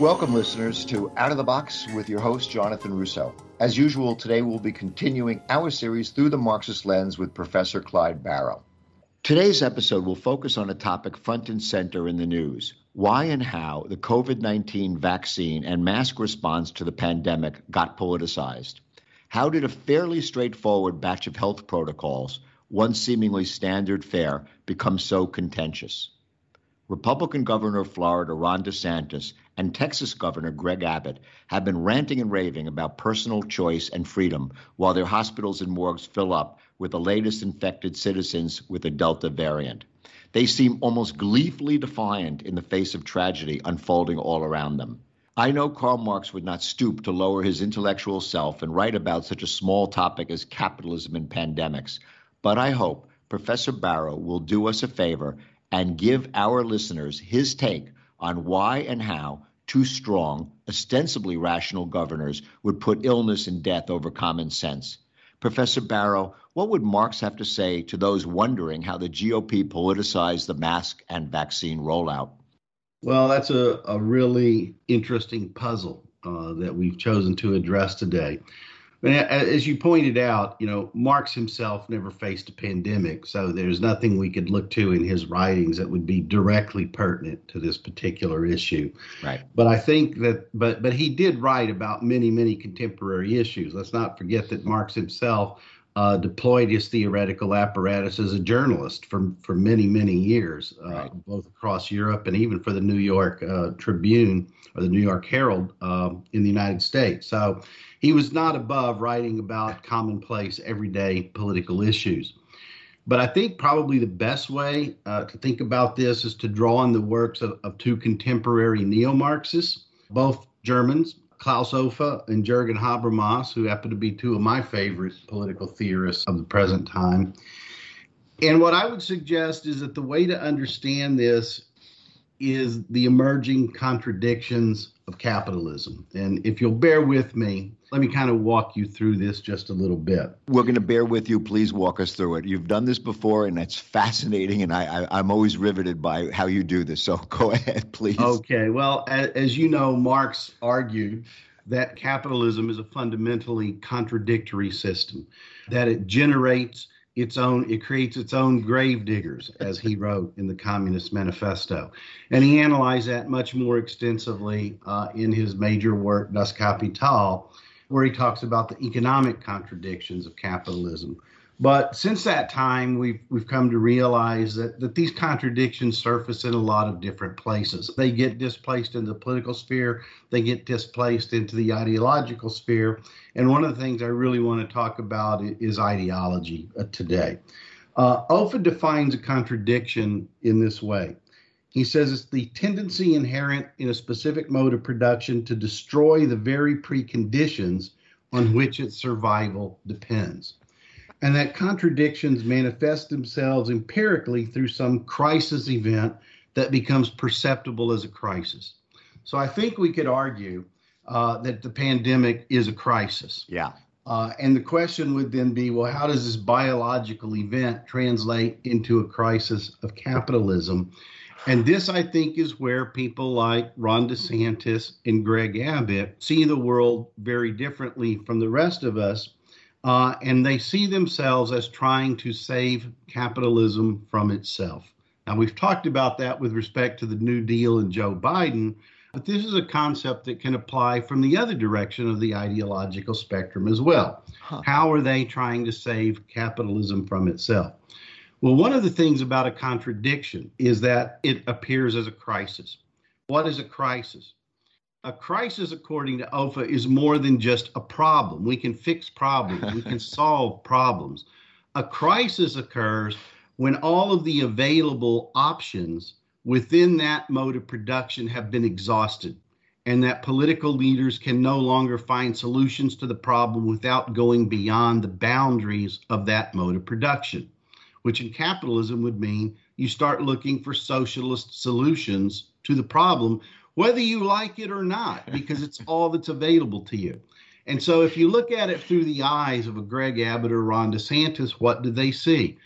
Welcome, listeners, to Out of the Box with your host, Jonathan Russo. As usual, today we'll be continuing our series through the Marxist lens with Professor Clyde Barrow. Today's episode will focus on a topic front and center in the news why and how the COVID 19 vaccine and mask response to the pandemic got politicized. How did a fairly straightforward batch of health protocols, once seemingly standard fare, become so contentious? Republican Governor of Florida Ron DeSantis and Texas Governor Greg Abbott have been ranting and raving about personal choice and freedom while their hospitals and morgues fill up with the latest infected citizens with the Delta variant. They seem almost gleefully defiant in the face of tragedy unfolding all around them. I know Karl Marx would not stoop to lower his intellectual self and write about such a small topic as capitalism and pandemics, but I hope Professor Barrow will do us a favor and give our listeners his take on why and how two strong, ostensibly rational governors would put illness and death over common sense. Professor Barrow, what would Marx have to say to those wondering how the GOP politicized the mask and vaccine rollout? Well, that's a, a really interesting puzzle uh, that we've chosen to address today. As you pointed out, you know, Marx himself never faced a pandemic, so there's nothing we could look to in his writings that would be directly pertinent to this particular issue. Right. But I think that, but but he did write about many many contemporary issues. Let's not forget that Marx himself uh, deployed his theoretical apparatus as a journalist for for many many years, uh, right. both across Europe and even for the New York uh, Tribune or the New York Herald um, in the United States. So he was not above writing about commonplace, everyday political issues. But I think probably the best way uh, to think about this is to draw on the works of, of two contemporary neo Marxists, both Germans, Klaus Offe and Jürgen Habermas, who happen to be two of my favorite political theorists of the present time. And what I would suggest is that the way to understand this is the emerging contradictions of capitalism. And if you'll bear with me, let me kind of walk you through this just a little bit. We're going to bear with you. Please walk us through it. You've done this before, and it's fascinating, and I, I, am always riveted by how you do this. So go ahead, please. Okay. Well, as, as you know, Marx argued that capitalism is a fundamentally contradictory system, that it generates its own it creates its own grave diggers as he wrote in the communist manifesto. And he analyzed that much more extensively uh, in his major work das kapital where he talks about the economic contradictions of capitalism but since that time, we've we've come to realize that, that these contradictions surface in a lot of different places. They get displaced in the political sphere, they get displaced into the ideological sphere. And one of the things I really want to talk about is ideology uh, today. Uh, defines a contradiction in this way. He says it's the tendency inherent in a specific mode of production to destroy the very preconditions on which its survival depends and that contradictions manifest themselves empirically through some crisis event that becomes perceptible as a crisis. So I think we could argue uh, that the pandemic is a crisis. Yeah. Uh, and the question would then be well, how does this biological event translate into a crisis of capitalism? And this, I think, is where people like Ron DeSantis and Greg Abbott see the world very differently from the rest of us uh, and they see themselves as trying to save capitalism from itself. Now, we've talked about that with respect to the New Deal and Joe Biden, but this is a concept that can apply from the other direction of the ideological spectrum as well. Huh. How are they trying to save capitalism from itself? Well, one of the things about a contradiction is that it appears as a crisis. What is a crisis? A crisis, according to Offe, is more than just a problem. We can fix problems, we can solve problems. A crisis occurs when all of the available options within that mode of production have been exhausted, and that political leaders can no longer find solutions to the problem without going beyond the boundaries of that mode of production, which in capitalism would mean you start looking for socialist solutions to the problem whether you like it or not, because it's all that's available to you. And so if you look at it through the eyes of a Greg Abbott or Ron DeSantis, what do they see?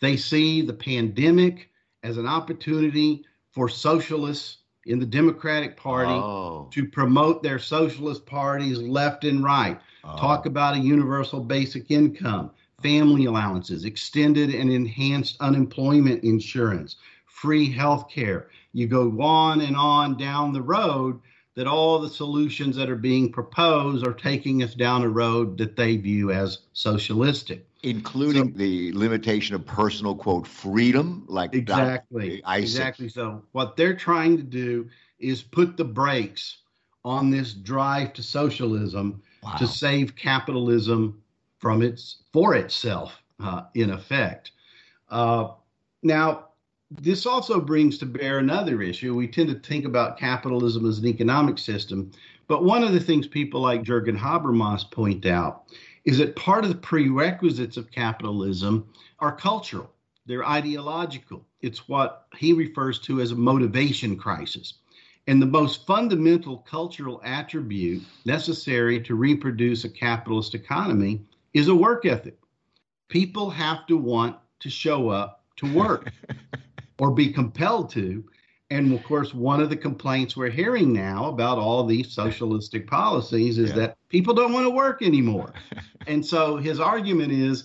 They see the pandemic as an opportunity for socialists in the Democratic Party Oh. to promote their socialist parties left and right. Oh. Talk about a universal basic income, family allowances, extended and enhanced unemployment insurance, free health care. You go on and on down the road that all the solutions that are being proposed are taking us down a road that they view as socialistic. including the limitation of personal quote freedom like Exactly. Exactly. So what they're trying to do is put the brakes on this drive to socialism Wow. to save capitalism from its for itself, uh, in effect. Uh, now, this also brings to bear another issue. We tend to think about capitalism as an economic system, but one of the things people like Jürgen Habermas point out is that part of the prerequisites of capitalism are cultural, they're ideological. It's what he refers to as a motivation crisis. And the most fundamental cultural attribute necessary to reproduce a capitalist economy is a work ethic. People have to want to show up to work or be compelled to. And of course, one of the complaints we're hearing now about all these socialistic policies is Yeah. that people don't want to work anymore. and so his argument is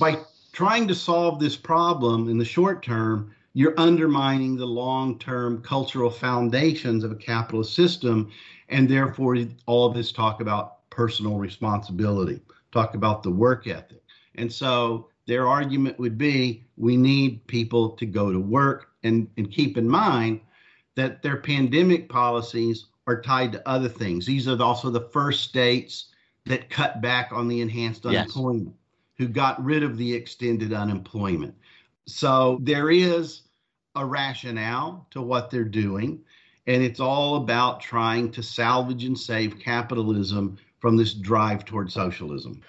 by trying to solve this problem in the short term, you're undermining the long term cultural foundations of a capitalist system. And therefore, all of this talk about personal responsibility, talk about the work ethic. And so their argument would be we need people to go to work and, and keep in mind that their pandemic policies are tied to other things. These are also the first states that cut back on the enhanced Yes. unemployment, who got rid of the extended unemployment. So there is a rationale to what they're doing, and it's all about trying to salvage and save capitalism from this drive toward socialism.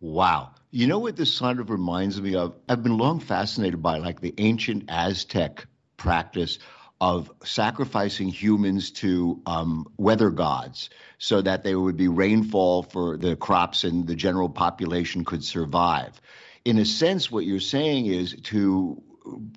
Wow. You know what this sort of reminds me of? I've been long fascinated by like the ancient Aztec practice of sacrificing humans to um, weather gods so that there would be rainfall for the crops and the general population could survive. In a sense, what you're saying is to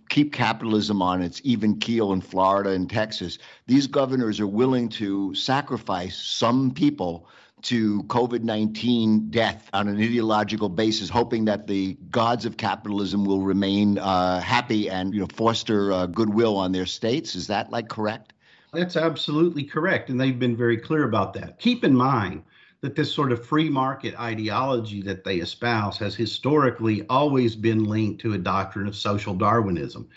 keep capitalism on its even keel in Florida and Texas, these governors are willing to sacrifice some people to COVID 19 death on an ideological basis, hoping that the gods of capitalism will remain uh, happy and you know, foster uh, goodwill on their states. Is that like correct? That's absolutely correct. And they've been very clear about that. Keep in mind that this sort of free market ideology that they espouse has historically always been linked to a doctrine of social Darwinism.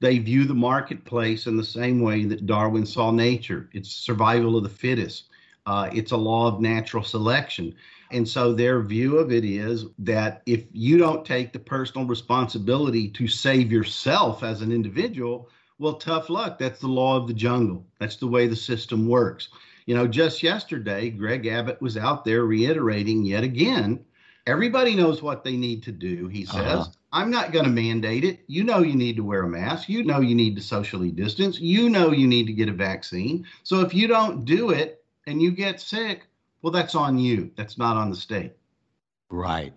They view the marketplace in the same way that Darwin saw nature it's survival of the fittest, uh, it's a law of natural selection. And so their view of it is that if you don't take the personal responsibility to save yourself as an individual, well, tough luck. That's the law of the jungle. That's the way the system works. You know, just yesterday, Greg Abbott was out there reiterating yet again everybody knows what they need to do, he says. Uh-huh. I'm not going to mandate it. You know, you need to wear a mask. You know, you need to socially distance. You know, you need to get a vaccine. So if you don't do it and you get sick, well, that's on you. That's not on the state. Right.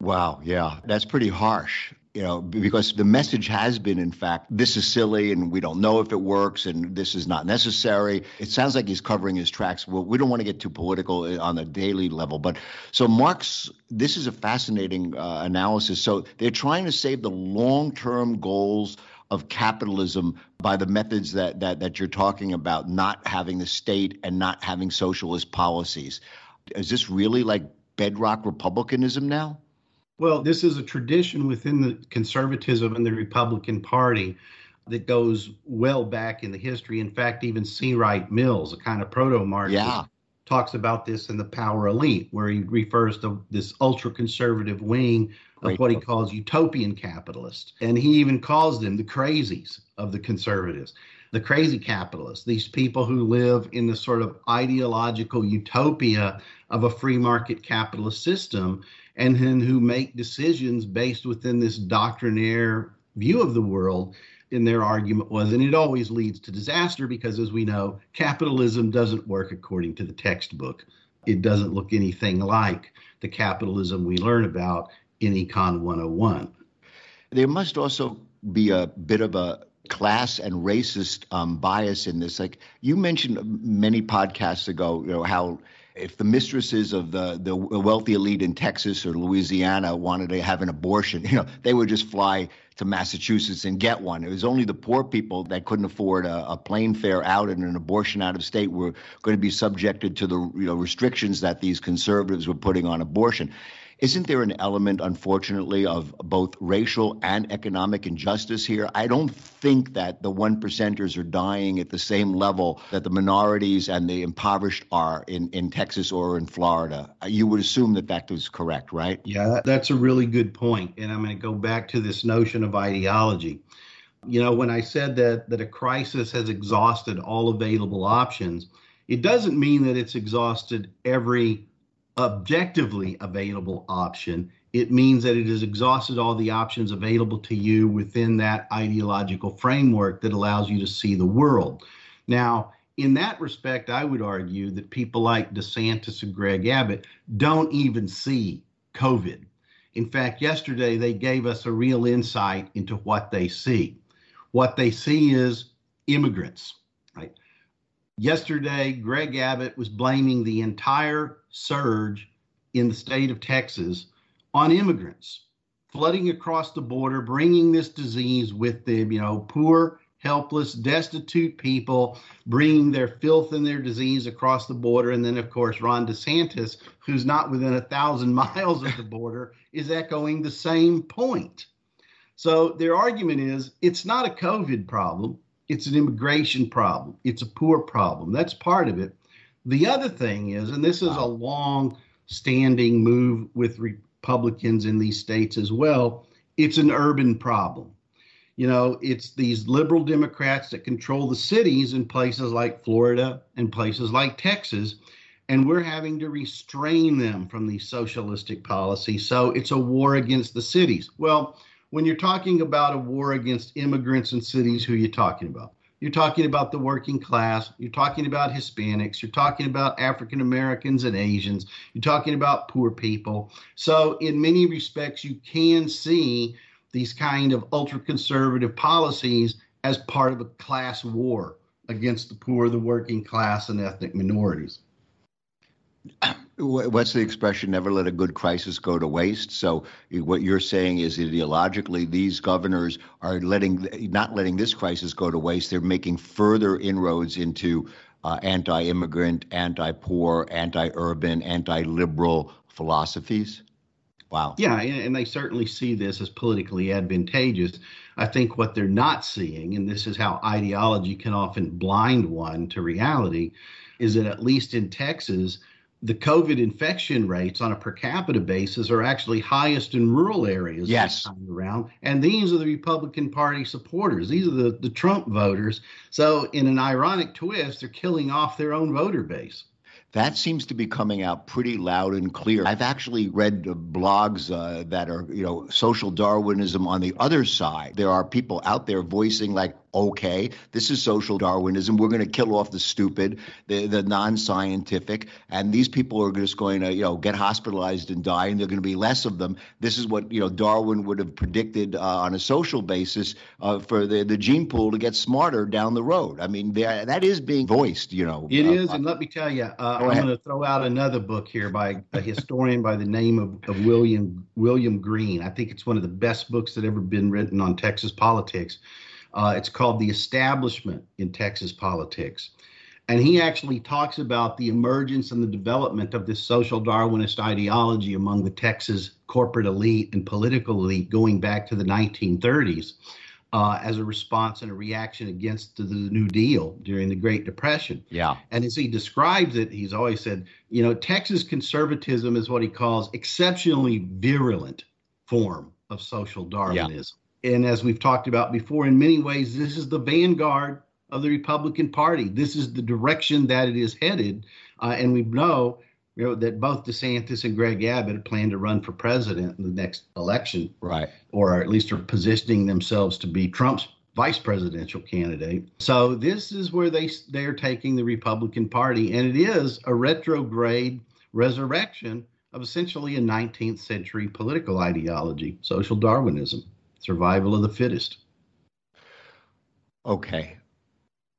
Wow. Yeah. That's pretty harsh, you know, because the message has been, in fact, this is silly and we don't know if it works and this is not necessary. It sounds like he's covering his tracks. Well, we don't want to get too political uh, on the daily level. But so, Mark's, this is a fascinating uh, analysis. So they're trying to save the long term goals of capitalism by the methods that, that that you're talking about, not having the state and not having socialist policies. Is this really like bedrock republicanism now? Well, this is a tradition within the conservatism and the Republican Party that goes well back in the history. In fact, even C. Wright Mills, a kind of proto Marxist, Yeah. Talks about this in The Power Elite, where he refers to this ultra conservative wing of Great what he calls utopian capitalists. And he even calls them the crazies of the conservatives, the crazy capitalists, these people who live in the sort of ideological utopia of a free market capitalist system and then who make decisions based within this doctrinaire view of the world. And their argument was, and it always leads to disaster because, as we know, capitalism doesn't work according to the textbook. It doesn't look anything like the capitalism we learn about in Econ 101. There must also be a bit of a class and racist um, bias in this. Like you mentioned many podcasts ago, you know how if the mistresses of the the wealthy elite in Texas or Louisiana wanted to have an abortion, you know, they would just fly to Massachusetts and get one. It was only the poor people that couldn't afford a, a plane fare out and an abortion out of state were going to be subjected to the you know restrictions that these conservatives were putting on abortion. Isn't there an element, unfortunately, of both racial and economic injustice here? I don't think that the one percenters are dying at the same level that the minorities and the impoverished are in, in Texas or in Florida. You would assume that that was correct, right? Yeah, that's a really good point. And I'm going to go back to this notion of ideology. You know, when I said that that a crisis has exhausted all available options, it doesn't mean that it's exhausted every objectively available option, it means that it has exhausted all the options available to you within that ideological framework that allows you to see the world. Now, in that respect, I would argue that people like DeSantis and Greg Abbott don't even see COVID. In fact, yesterday they gave us a real insight into what they see. What they see is immigrants, right? Yesterday, Greg Abbott was blaming the entire surge in the state of Texas on immigrants flooding across the border, bringing this disease with them, you know, poor, helpless, destitute people bringing their filth and their disease across the border. And then, of course, Ron DeSantis, who's not within a thousand miles of the border, is echoing the same point. So their argument is it's not a COVID problem. It's an immigration problem. It's a poor problem. That's part of it. The other thing is, and this is a long standing move with Republicans in these states as well, it's an urban problem. You know, it's these liberal Democrats that control the cities in places like Florida and places like Texas, and we're having to restrain them from these socialistic policies. So it's a war against the cities. Well, when you're talking about a war against immigrants and cities, who are you talking about? You're talking about the working class. You're talking about Hispanics. You're talking about African Americans and Asians. You're talking about poor people. So, in many respects, you can see these kind of ultra conservative policies as part of a class war against the poor, the working class, and ethnic minorities what's the expression never let a good crisis go to waste so what you're saying is ideologically these governors are letting not letting this crisis go to waste. They're making further inroads into uh, anti-immigrant anti-poor anti-urban anti-liberal philosophies? Wow. Yeah and they certainly see this as politically advantageous. I think what they're not seeing and this is how ideology can often blind one to reality is that at least in texas the COVID infection rates on a per capita basis are actually highest in rural areas yes. this time around. And these are the Republican Party supporters. These are the, the Trump voters. So, in an ironic twist, they're killing off their own voter base that seems to be coming out pretty loud and clear. I've actually read blogs uh, that are, you know, social Darwinism on the other side. There are people out there voicing like, okay, this is social Darwinism. We're going to kill off the stupid, the, the non-scientific, and these people are just going to, you know, get hospitalized and die, and there are going to be less of them. This is what you know Darwin would have predicted uh, on a social basis uh, for the the gene pool to get smarter down the road. I mean, that is being voiced. You know, it uh, is, and let me tell you, uh, I'm going to throw out another book here by a historian by the name of, of William William Green. I think it's one of the best books that ever been written on Texas politics. Uh, it's called The Establishment in Texas Politics. And he actually talks about the emergence and the development of this social Darwinist ideology among the Texas corporate elite and political elite going back to the 1930s uh, as a response and a reaction against the, the New Deal during the Great Depression. Yeah. And as he describes it, he's always said, you know, Texas conservatism is what he calls exceptionally virulent form of social Darwinism. And as we've talked about before, in many ways, this is the vanguard of the Republican Party. This is the direction that it is headed. Uh, and we know, you know that both DeSantis and Greg Abbott plan to run for president in the next election. Right. Or at least are positioning themselves to be Trump's vice presidential candidate. So this is where they they're taking the Republican Party, and it is a retrograde resurrection of essentially a 19th century political ideology, social Darwinism survival of the fittest. Okay.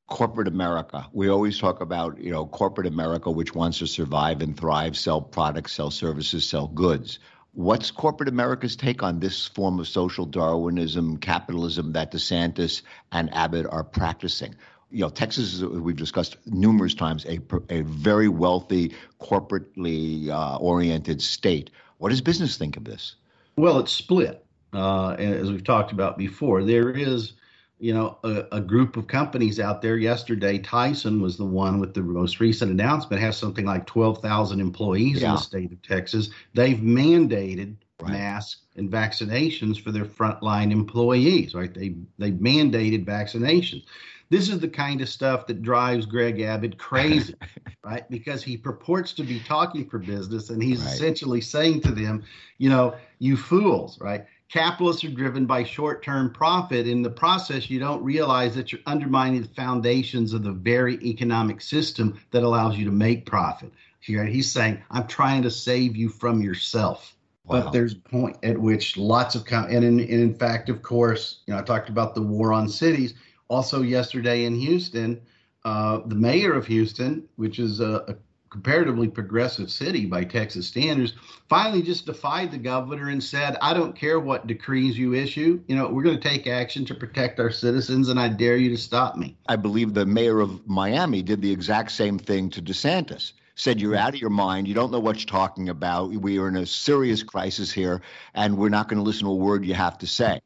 Corporate America. We always talk about, you know, corporate America, which wants to survive and thrive, sell products, sell services, sell goods. What's corporate America's take on this form of social Darwinism, capitalism that DeSantis and Abbott are practicing? You know, Texas is, we've discussed numerous times, a, a very wealthy, corporately uh, oriented state. What does business think of this? Well, it's split. Uh, as we've talked about before, there is you know, a, a, group of companies out there. Yesterday, Tyson was the one with the most recent announcement, has something like 12,000 employees yeah. in the state of Texas. They've mandated right. masks and vaccinations for their frontline employees, right? They, they mandated vaccinations. This is the kind of stuff that drives Greg Abbott crazy, right? Because he purports to be talking for business and he's right. essentially saying to them, you know, you fools, right? Capitalists are driven by short-term profit. In the process you don't realize that you're undermining the foundations of the very economic system that allows you to make profit. Here he's saying i'm trying to save you from yourself. Wow. but there's a point at which lots of com- and in, and in fact of course you know i talked about the war on cities. Also yesterday in houston uh, the mayor of houston which is a, a comparatively progressive city by Texas standards, finally just defied the governor and said, I don't care what decrees you issue. You know, we're going to take action to protect our citizens, and I dare you to stop me. I believe the mayor of Miami did the exact same thing to DeSantis. Said, You're out of your mind. You don't know what you're talking about. We are in a serious crisis here, and we're not going to listen to a word you have to say.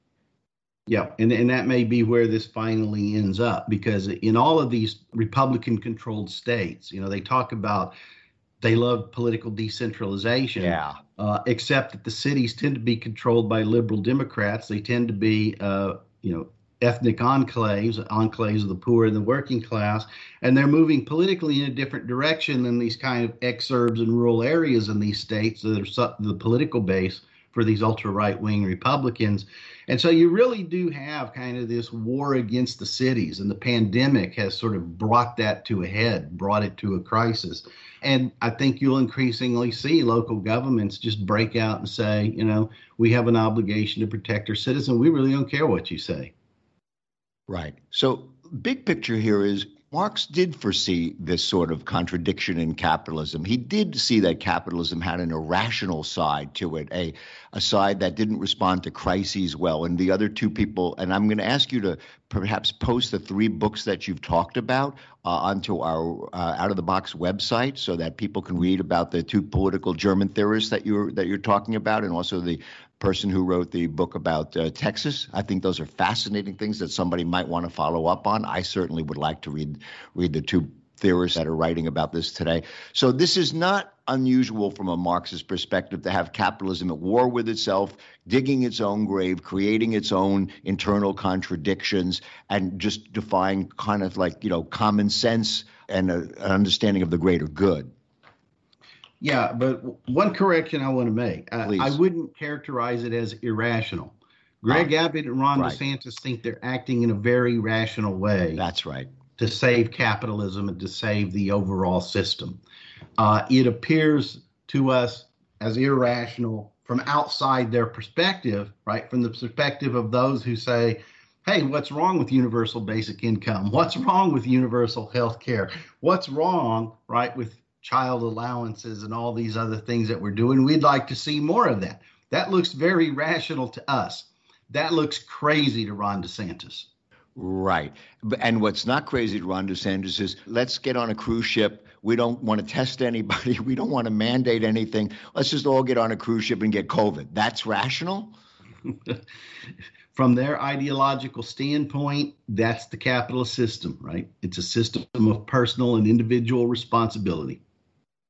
Yeah, and, and that may be where this finally ends up because in all of these Republican controlled states, you know, they talk about they love political decentralization. Yeah. Uh, except that the cities tend to be controlled by liberal Democrats. They tend to be, uh, you know, ethnic enclaves, enclaves of the poor and the working class, and they're moving politically in a different direction than these kind of exurbs and rural areas in these states that are the political base for these ultra right wing Republicans. And so you really do have kind of this war against the cities, and the pandemic has sort of brought that to a head, brought it to a crisis. And I think you'll increasingly see local governments just break out and say, you know, we have an obligation to protect our citizens. We really don't care what you say. Right. So, big picture here is Marx did foresee this sort of contradiction in capitalism. He did see that capitalism had an irrational side to it, a, a side that didn't respond to crises well. And the other two people, and I'm going to ask you to perhaps post the three books that you've talked about uh, onto our uh, out of the box website so that people can read about the two political German theorists that you're that you're talking about, and also the person who wrote the book about uh, Texas. I think those are fascinating things that somebody might want to follow up on. I certainly would like to read read the two theorists that are writing about this today. So this is not unusual from a Marxist perspective to have capitalism at war with itself, digging its own grave, creating its own internal contradictions, and just defying kind of like you know common sense and a, an understanding of the greater good. Yeah, but one correction I want to make. I, I wouldn't characterize it as irrational. Greg ah, Abbott and Ron right. DeSantis think they're acting in a very rational way. That's right. To save capitalism and to save the overall system. Uh, it appears to us as irrational from outside their perspective, right? From the perspective of those who say, hey, what's wrong with universal basic income? What's wrong with universal health care? What's wrong, right, with child allowances and all these other things that we're doing. We'd like to see more of that. That looks very rational to us. That looks crazy to Ron DeSantis. Right. And what's not crazy to Ron DeSantis is let's get on a cruise ship. We don't want to test anybody. We don't want to mandate anything. Let's just all get on a cruise ship and get COVID. That's rational? from their ideological standpoint, that's the capitalist system, right? It's a system of personal and individual responsibility.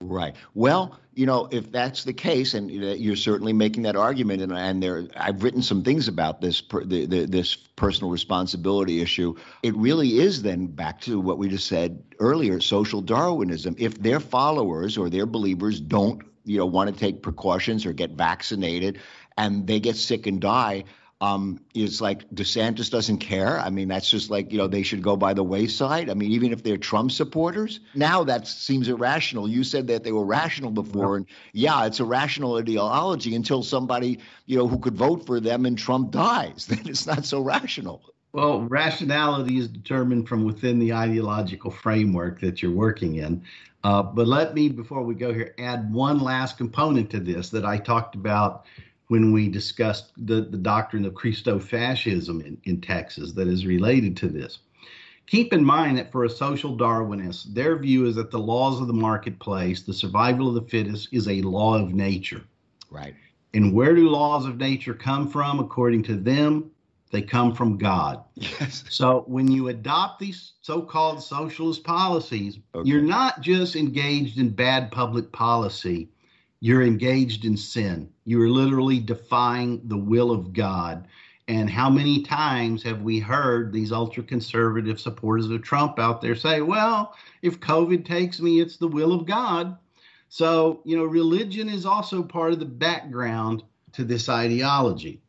Right. Well, you know, if that's the case, and you're certainly making that argument, and, and there, I've written some things about this, per, the, the, this personal responsibility issue. It really is then back to what we just said earlier: social Darwinism. If their followers or their believers don't, you know, want to take precautions or get vaccinated, and they get sick and die, um, is like DeSantis doesn't care. I mean, that's just like, you know, they should go by the wayside. I mean, even if they're Trump supporters, now that seems irrational. You said that they were rational before. And yeah, it's a rational ideology until somebody, you know, who could vote for them and Trump dies. Then it's not so rational. Well, rationality is determined from within the ideological framework that you're working in. Uh, but let me, before we go here, add one last component to this that I talked about when we discussed the, the doctrine of Christofascism in, in Texas that is related to this. Keep in mind that for a social Darwinist, their view is that the laws of the marketplace, the survival of the fittest, is a law of nature. Right. And where do laws of nature come from? According to them, they come from God. Yes. So when you adopt these so-called socialist policies, okay. you're not just engaged in bad public policy, you're engaged in sin. You are literally defying the will of God. And how many times have we heard these ultra conservative supporters of Trump out there say, well, if COVID takes me, it's the will of God. So, you know, religion is also part of the background to this ideology.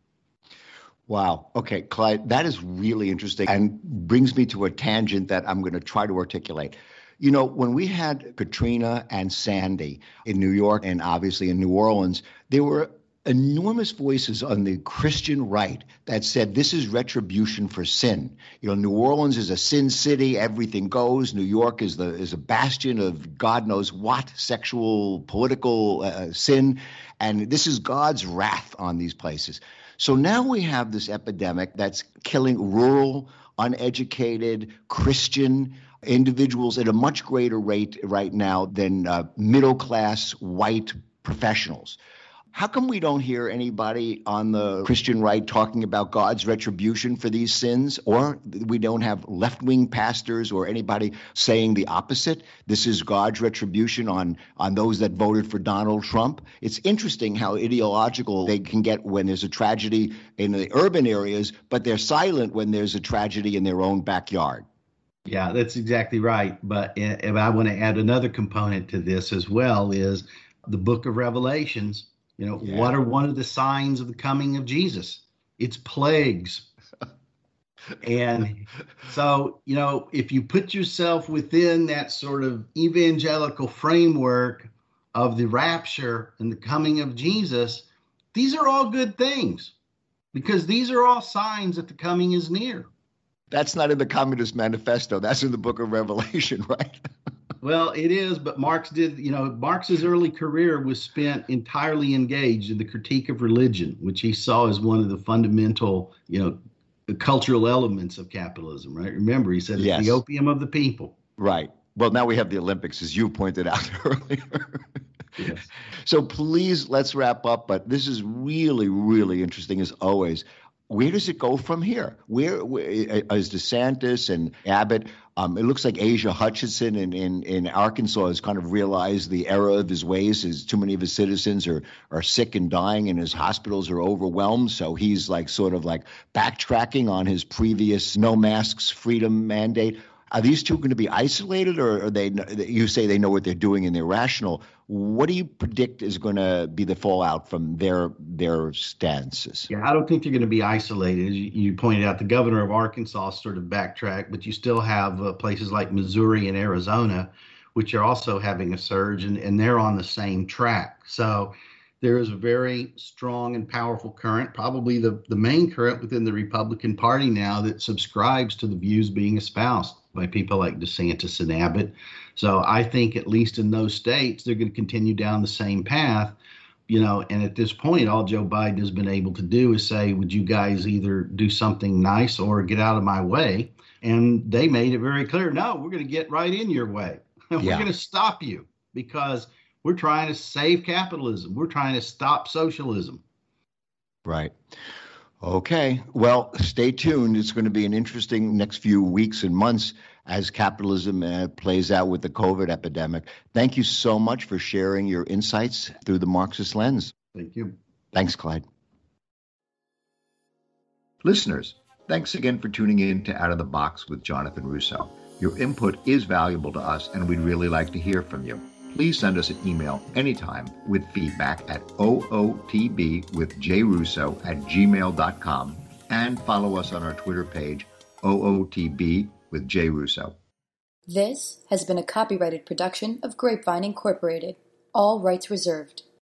Wow. Okay, Clyde, that is really interesting and brings me to a tangent that I'm going to try to articulate. You know, when we had Katrina and Sandy in New York and obviously in New Orleans, there were enormous voices on the Christian right that said this is retribution for sin. You know, New Orleans is a sin city, everything goes. New York is the is a bastion of God knows what sexual political uh, sin, and this is God's wrath on these places. So now we have this epidemic that's killing rural, uneducated, Christian individuals at a much greater rate right now than uh, middle class white professionals. How come we don't hear anybody on the Christian right talking about God's retribution for these sins? Or we don't have left wing pastors or anybody saying the opposite? This is God's retribution on, on those that voted for Donald Trump. It's interesting how ideological they can get when there's a tragedy in the urban areas, but they're silent when there's a tragedy in their own backyard. Yeah, that's exactly right. But if I want to add another component to this as well, is the book of Revelations you know, yeah. what are one of the signs of the coming of Jesus? It's plagues. and so, you know, if you put yourself within that sort of evangelical framework of the rapture and the coming of Jesus, these are all good things because these are all signs that the coming is near. That's not in the Communist Manifesto. That's in the book of Revelation, right? Well, it is, but Marx did, you know, Marx's early career was spent entirely engaged in the critique of religion, which he saw as one of the fundamental, you know, cultural elements of capitalism, right? Remember, he said it's yes. the opium of the people. Right. Well, now we have the Olympics, as you pointed out earlier. yes. So please, let's wrap up. But this is really, really interesting as always where does it go from here? Where, where is DeSantis and Abbott? Um, it looks like Asa Hutchinson in, in, in Arkansas has kind of realized the error of his ways. Is too many of his citizens are are sick and dying, and his hospitals are overwhelmed. So he's like sort of like backtracking on his previous no masks freedom mandate. Are these two going to be isolated, or are they? You say they know what they're doing and they're rational. What do you predict is going to be the fallout from their their stances? Yeah, I don't think they're going to be isolated. You pointed out, the governor of Arkansas sort of backtracked, but you still have uh, places like Missouri and Arizona, which are also having a surge, and, and they're on the same track. So there is a very strong and powerful current, probably the, the main current within the Republican Party now that subscribes to the views being espoused by people like DeSantis and Abbott. So I think at least in those states, they're going to continue down the same path. You know, and at this point, all Joe Biden has been able to do is say, "Would you guys either do something nice or get out of my way?" And they made it very clear, "No, we're going to get right in your way. we're yeah. going to stop you because we're trying to save capitalism. We're trying to stop socialism." Right. Okay. Well, stay tuned. It's going to be an interesting next few weeks and months as capitalism uh, plays out with the COVID epidemic. Thank you so much for sharing your insights through the Marxist lens. Thank you. Thanks, Clyde. Listeners, thanks again for tuning in to Out of the Box with Jonathan Russo. Your input is valuable to us, and we'd really like to hear from you please send us an email anytime with feedback at ootb with jrusso at gmail.com and follow us on our Twitter page, OOTB with J. Russo. This has been a copyrighted production of Grapevine Incorporated, all rights reserved.